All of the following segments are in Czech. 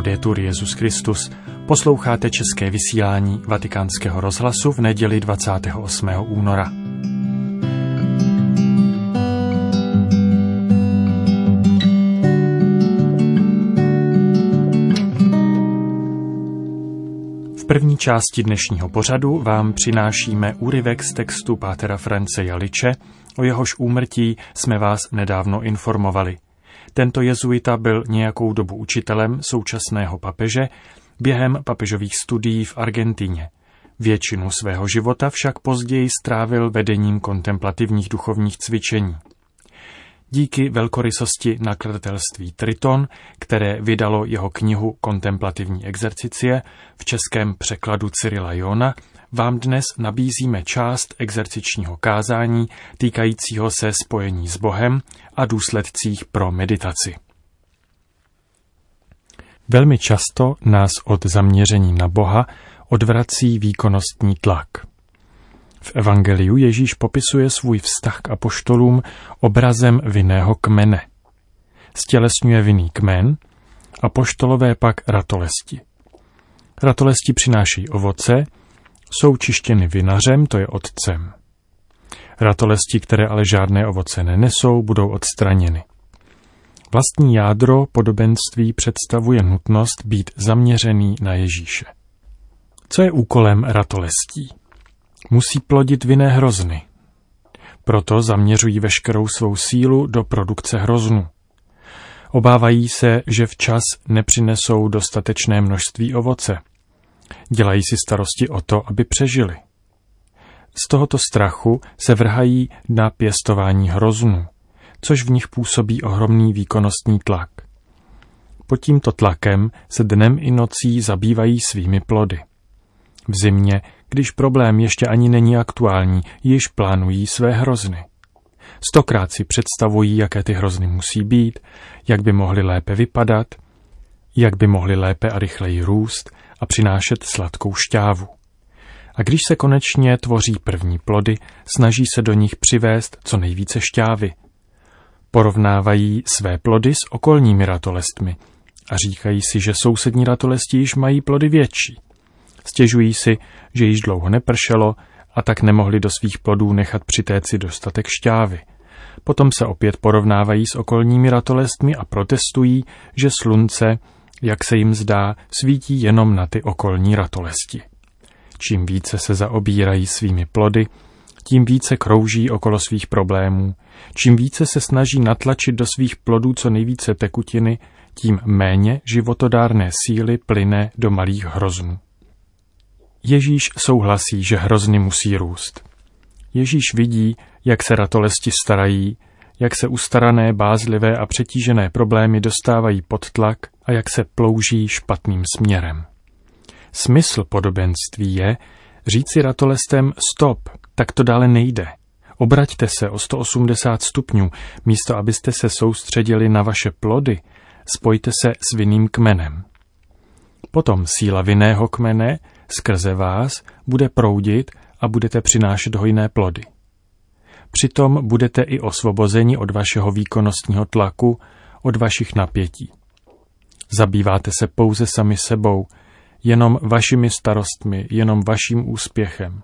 Laudetur Jezus Christus. Posloucháte české vysílání Vatikánského rozhlasu v neděli 28. února. V první části dnešního pořadu vám přinášíme úryvek z textu pátera France Jaliče, o jehož úmrtí jsme vás nedávno informovali – tento jezuita byl nějakou dobu učitelem současného papeže během papežových studií v Argentině. Většinu svého života však později strávil vedením kontemplativních duchovních cvičení. Díky velkorysosti nakladatelství Triton, které vydalo jeho knihu Kontemplativní exercicie v českém překladu Cyrila Jona, vám dnes nabízíme část exercičního kázání týkajícího se spojení s Bohem a důsledcích pro meditaci. Velmi často nás od zaměření na Boha odvrací výkonnostní tlak. V Evangeliu Ježíš popisuje svůj vztah k apoštolům obrazem vinného kmene. Stělesňuje vinný kmen a poštolové pak ratolesti. Ratolesti přináší ovoce, jsou čištěny vinařem, to je otcem. Ratolesti, které ale žádné ovoce nenesou, budou odstraněny. Vlastní jádro podobenství představuje nutnost být zaměřený na Ježíše. Co je úkolem ratolestí? Musí plodit vinné hrozny. Proto zaměřují veškerou svou sílu do produkce hroznu. Obávají se, že včas nepřinesou dostatečné množství ovoce – Dělají si starosti o to, aby přežili. Z tohoto strachu se vrhají na pěstování hroznů, což v nich působí ohromný výkonnostní tlak. Pod tímto tlakem se dnem i nocí zabývají svými plody. V zimě, když problém ještě ani není aktuální, již plánují své hrozny. Stokrát si představují, jaké ty hrozny musí být, jak by mohly lépe vypadat, jak by mohly lépe a rychleji růst a přinášet sladkou šťávu. A když se konečně tvoří první plody, snaží se do nich přivést co nejvíce šťávy. Porovnávají své plody s okolními ratolestmi a říkají si, že sousední ratolesti již mají plody větší. Stěžují si, že již dlouho nepršelo a tak nemohli do svých plodů nechat přitéci dostatek šťávy. Potom se opět porovnávají s okolními ratolestmi a protestují, že slunce jak se jim zdá, svítí jenom na ty okolní ratolesti. Čím více se zaobírají svými plody, tím více krouží okolo svých problémů. Čím více se snaží natlačit do svých plodů co nejvíce tekutiny, tím méně životodárné síly plyne do malých hroznů. Ježíš souhlasí, že hrozny musí růst. Ježíš vidí, jak se ratolesti starají, jak se ustarané, bázlivé a přetížené problémy dostávají pod tlak a jak se plouží špatným směrem. Smysl podobenství je říci ratolestem stop, tak to dále nejde. Obraťte se o 180 stupňů, místo abyste se soustředili na vaše plody, spojte se s vinným kmenem. Potom síla vinného kmene skrze vás bude proudit a budete přinášet hojné plody. Přitom budete i osvobozeni od vašeho výkonnostního tlaku, od vašich napětí. Zabýváte se pouze sami sebou, jenom vašimi starostmi, jenom vaším úspěchem.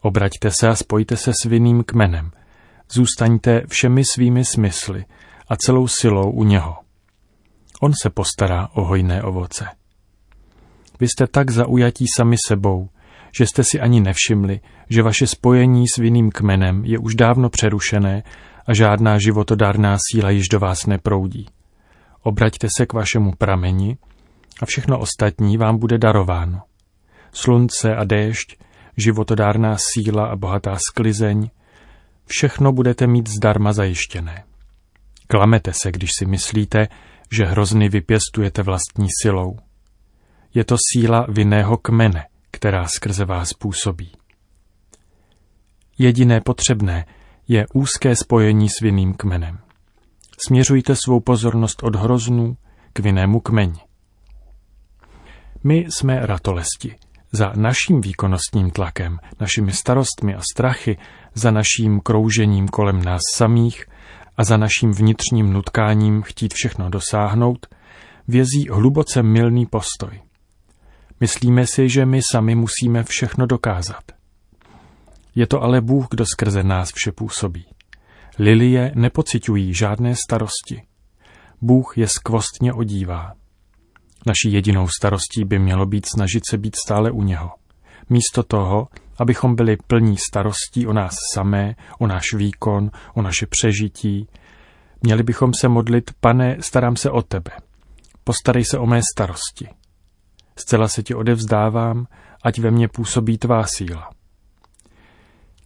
Obraťte se a spojte se s vinným kmenem. Zůstaňte všemi svými smysly a celou silou u něho. On se postará o hojné ovoce. Vy jste tak zaujatí sami sebou, že jste si ani nevšimli, že vaše spojení s vinným kmenem je už dávno přerušené a žádná životodárná síla již do vás neproudí. Obraťte se k vašemu prameni a všechno ostatní vám bude darováno. Slunce a déšť, životodárná síla a bohatá sklizeň, všechno budete mít zdarma zajištěné. Klamete se, když si myslíte, že hrozny vypěstujete vlastní silou. Je to síla vinného kmene, která skrze vás působí. Jediné potřebné je úzké spojení s vinným kmenem. Směřujte svou pozornost od hroznů k vinnému kmeni. My jsme ratolesti. Za naším výkonnostním tlakem, našimi starostmi a strachy, za naším kroužením kolem nás samých a za naším vnitřním nutkáním chtít všechno dosáhnout, vězí hluboce milný postoj. Myslíme si, že my sami musíme všechno dokázat. Je to ale Bůh, kdo skrze nás vše působí. Lilie nepocitují žádné starosti. Bůh je skvostně odívá. Naší jedinou starostí by mělo být snažit se být stále u něho. Místo toho, abychom byli plní starostí o nás samé, o náš výkon, o naše přežití, měli bychom se modlit, pane, starám se o tebe. Postarej se o mé starosti. Zcela se ti odevzdávám, ať ve mně působí tvá síla.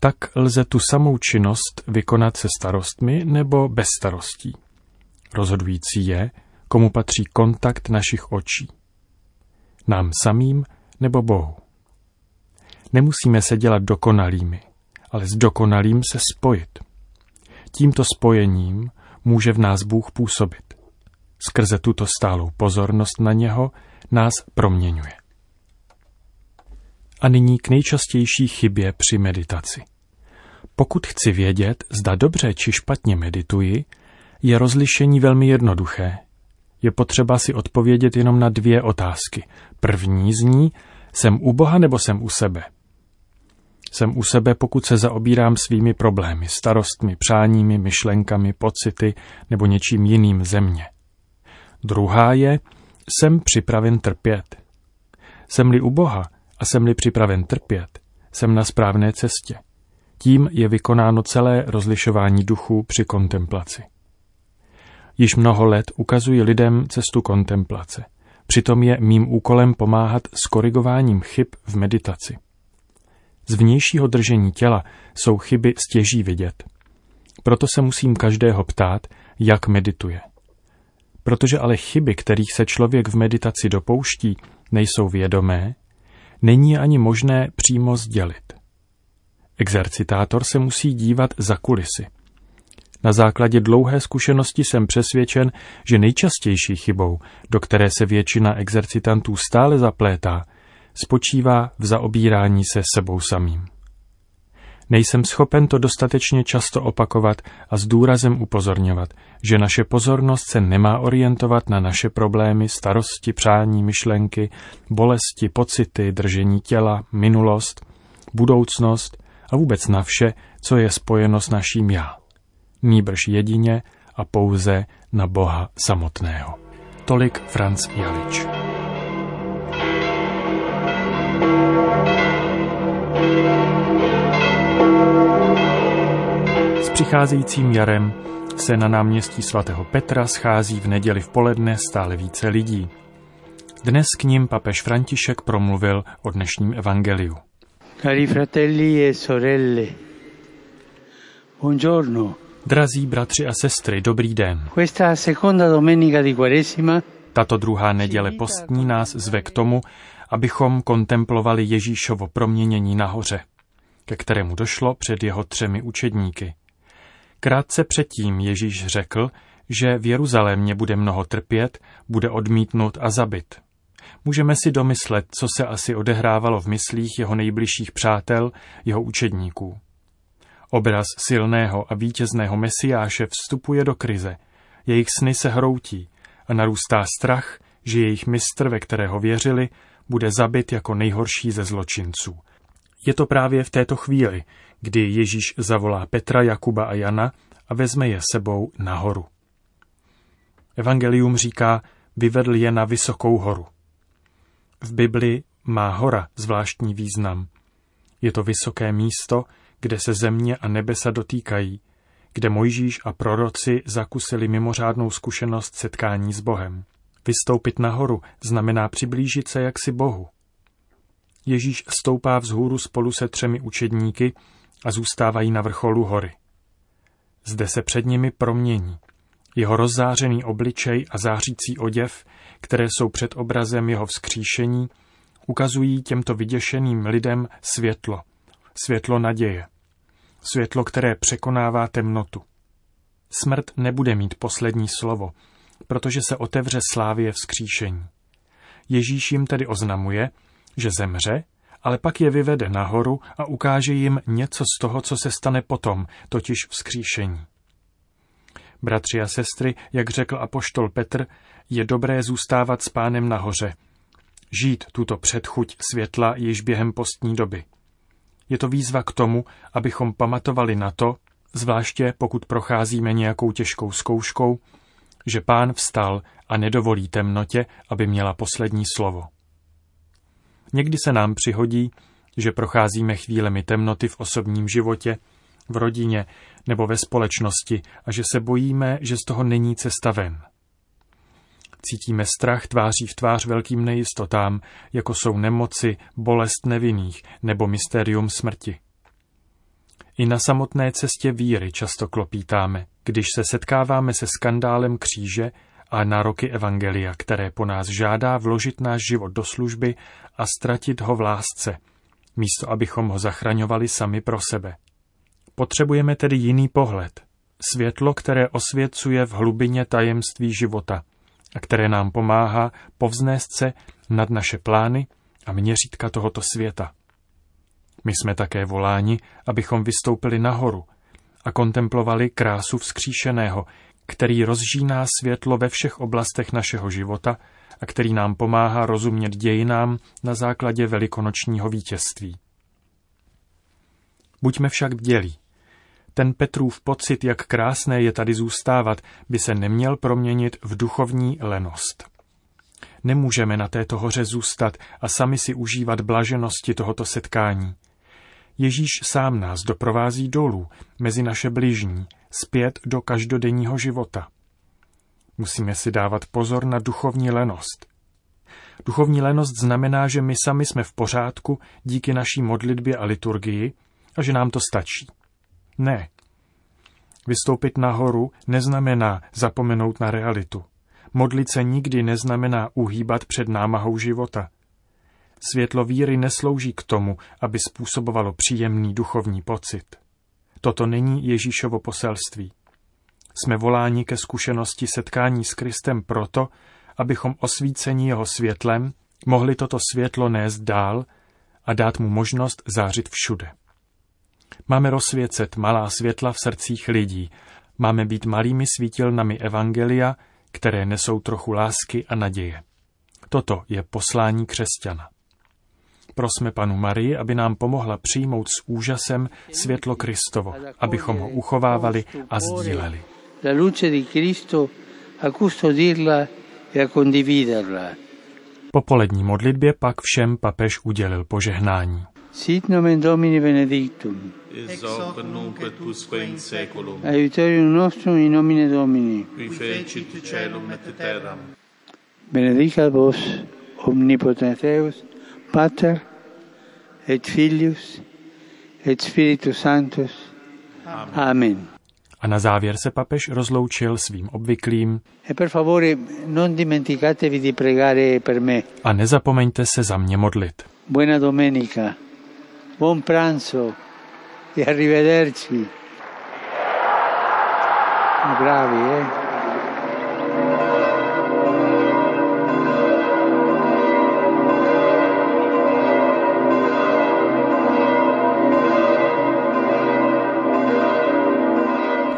Tak lze tu samou činnost vykonat se starostmi nebo bez starostí. Rozhodující je, komu patří kontakt našich očí. Nám samým nebo Bohu. Nemusíme se dělat dokonalými, ale s dokonalým se spojit. Tímto spojením může v nás Bůh působit. Skrze tuto stálou pozornost na něho nás proměňuje. A nyní k nejčastější chybě při meditaci. Pokud chci vědět, zda dobře či špatně medituji, je rozlišení velmi jednoduché. Je potřeba si odpovědět jenom na dvě otázky. První zní, jsem u Boha nebo jsem u sebe? Jsem u sebe, pokud se zaobírám svými problémy, starostmi, přáními, myšlenkami, pocity nebo něčím jiným země. Druhá je, jsem připraven trpět. Jsem-li u Boha a jsem-li připraven trpět, jsem na správné cestě. Tím je vykonáno celé rozlišování duchu při kontemplaci. Již mnoho let ukazuji lidem cestu kontemplace. Přitom je mým úkolem pomáhat s korigováním chyb v meditaci. Z vnějšího držení těla jsou chyby stěží vidět. Proto se musím každého ptát, jak medituje. Protože ale chyby, kterých se člověk v meditaci dopouští, nejsou vědomé, není ani možné přímo sdělit. Exercitátor se musí dívat za kulisy. Na základě dlouhé zkušenosti jsem přesvědčen, že nejčastější chybou, do které se většina exercitantů stále zaplétá, spočívá v zaobírání se sebou samým. Nejsem schopen to dostatečně často opakovat a s důrazem upozorňovat, že naše pozornost se nemá orientovat na naše problémy, starosti, přání, myšlenky, bolesti, pocity, držení těla, minulost, budoucnost a vůbec na vše, co je spojeno s naším já. Nýbrž jedině a pouze na Boha samotného. Tolik Franz Jalič. Přicházejícím jarem se na náměstí svatého Petra schází v neděli v poledne stále více lidí. Dnes k ním papež František promluvil o dnešním evangeliu. Cari fratelli e sorelle, buongiorno. Drazí bratři a sestry, dobrý den. Questa seconda domenica di Quaresima Tato druhá neděle postní nás zve k tomu, abychom kontemplovali Ježíšovo proměnění nahoře, ke kterému došlo před jeho třemi učedníky. Krátce předtím Ježíš řekl, že v Jeruzalémě bude mnoho trpět, bude odmítnut a zabit. Můžeme si domyslet, co se asi odehrávalo v myslích jeho nejbližších přátel, jeho učedníků. Obraz silného a vítězného mesiáše vstupuje do krize, jejich sny se hroutí a narůstá strach, že jejich mistr, ve kterého věřili, bude zabit jako nejhorší ze zločinců. Je to právě v této chvíli, kdy Ježíš zavolá Petra, Jakuba a Jana a vezme je sebou nahoru. Evangelium říká, vyvedl je na vysokou horu. V Bibli má hora zvláštní význam. Je to vysoké místo, kde se země a nebesa dotýkají, kde Mojžíš a proroci zakusili mimořádnou zkušenost setkání s Bohem. Vystoupit nahoru znamená přiblížit se jaksi Bohu. Ježíš stoupá vzhůru spolu se třemi učedníky a zůstávají na vrcholu hory. Zde se před nimi promění. Jeho rozzářený obličej a zářící oděv, které jsou před obrazem jeho vzkříšení, ukazují těmto vyděšeným lidem světlo, světlo naděje, světlo, které překonává temnotu. Smrt nebude mít poslední slovo, protože se otevře slávě vzkříšení. Ježíš jim tedy oznamuje, že zemře, ale pak je vyvede nahoru a ukáže jim něco z toho, co se stane potom, totiž vzkříšení. Bratři a sestry, jak řekl apoštol Petr, je dobré zůstávat s pánem nahoře, žít tuto předchuť světla již během postní doby. Je to výzva k tomu, abychom pamatovali na to, zvláště pokud procházíme nějakou těžkou zkouškou, že pán vstal a nedovolí temnotě, aby měla poslední slovo. Někdy se nám přihodí, že procházíme chvílemi temnoty v osobním životě, v rodině nebo ve společnosti a že se bojíme, že z toho není cesta ven. Cítíme strach tváří v tvář velkým nejistotám, jako jsou nemoci, bolest nevinných nebo mystérium smrti. I na samotné cestě víry často klopítáme, když se setkáváme se skandálem kříže a nároky Evangelia, které po nás žádá vložit náš život do služby a ztratit ho v lásce, místo abychom ho zachraňovali sami pro sebe. Potřebujeme tedy jiný pohled, světlo, které osvěcuje v hlubině tajemství života a které nám pomáhá povznést se nad naše plány a měřítka tohoto světa. My jsme také voláni, abychom vystoupili nahoru a kontemplovali krásu vzkříšeného, který rozžíná světlo ve všech oblastech našeho života a který nám pomáhá rozumět dějinám na základě velikonočního vítězství. Buďme však bdělí. Ten Petrův pocit, jak krásné je tady zůstávat, by se neměl proměnit v duchovní lenost. Nemůžeme na této hoře zůstat a sami si užívat blaženosti tohoto setkání. Ježíš sám nás doprovází dolů, mezi naše bližní, zpět do každodenního života. Musíme si dávat pozor na duchovní lenost. Duchovní lenost znamená, že my sami jsme v pořádku díky naší modlitbě a liturgii a že nám to stačí. Ne. Vystoupit nahoru neznamená zapomenout na realitu. Modlit se nikdy neznamená uhýbat před námahou života. Světlo víry neslouží k tomu, aby způsobovalo příjemný duchovní pocit. Toto není Ježíšovo poselství. Jsme voláni ke zkušenosti setkání s Kristem proto, abychom osvícení jeho světlem mohli toto světlo nést dál a dát mu možnost zářit všude. Máme rozsvěcet malá světla v srdcích lidí, máme být malými svítilnami Evangelia, které nesou trochu lásky a naděje. Toto je poslání křesťana. Prosme panu Marii, aby nám pomohla přijmout s úžasem světlo Kristovo, abychom ho uchovávali a sdíleli. La luce di Cristo a custodirla e a condividerla. Po polední modlitbě pak všem papež udělil požehnání. Sit nomen Domini benedictum. Ex hoc nunc et usque in seculum. Aiutorium nostrum in nomine Domini. Qui fecit celum et terram. Benedicat vos omnipotens Deus, Pater et Filius et Spiritus Sanctus. Amen. A na závěr se papež rozloučil svým obvyklým E per favore non dimenticatevi di pregare per me. a nezapomeňte se za mě modlit. Buona domenica, buon pranzo e arrivederci. Bravi, eh?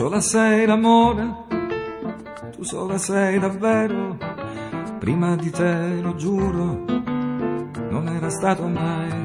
Sola sei l'amore, tu sola sei davvero, prima di te lo giuro, non era stato mai.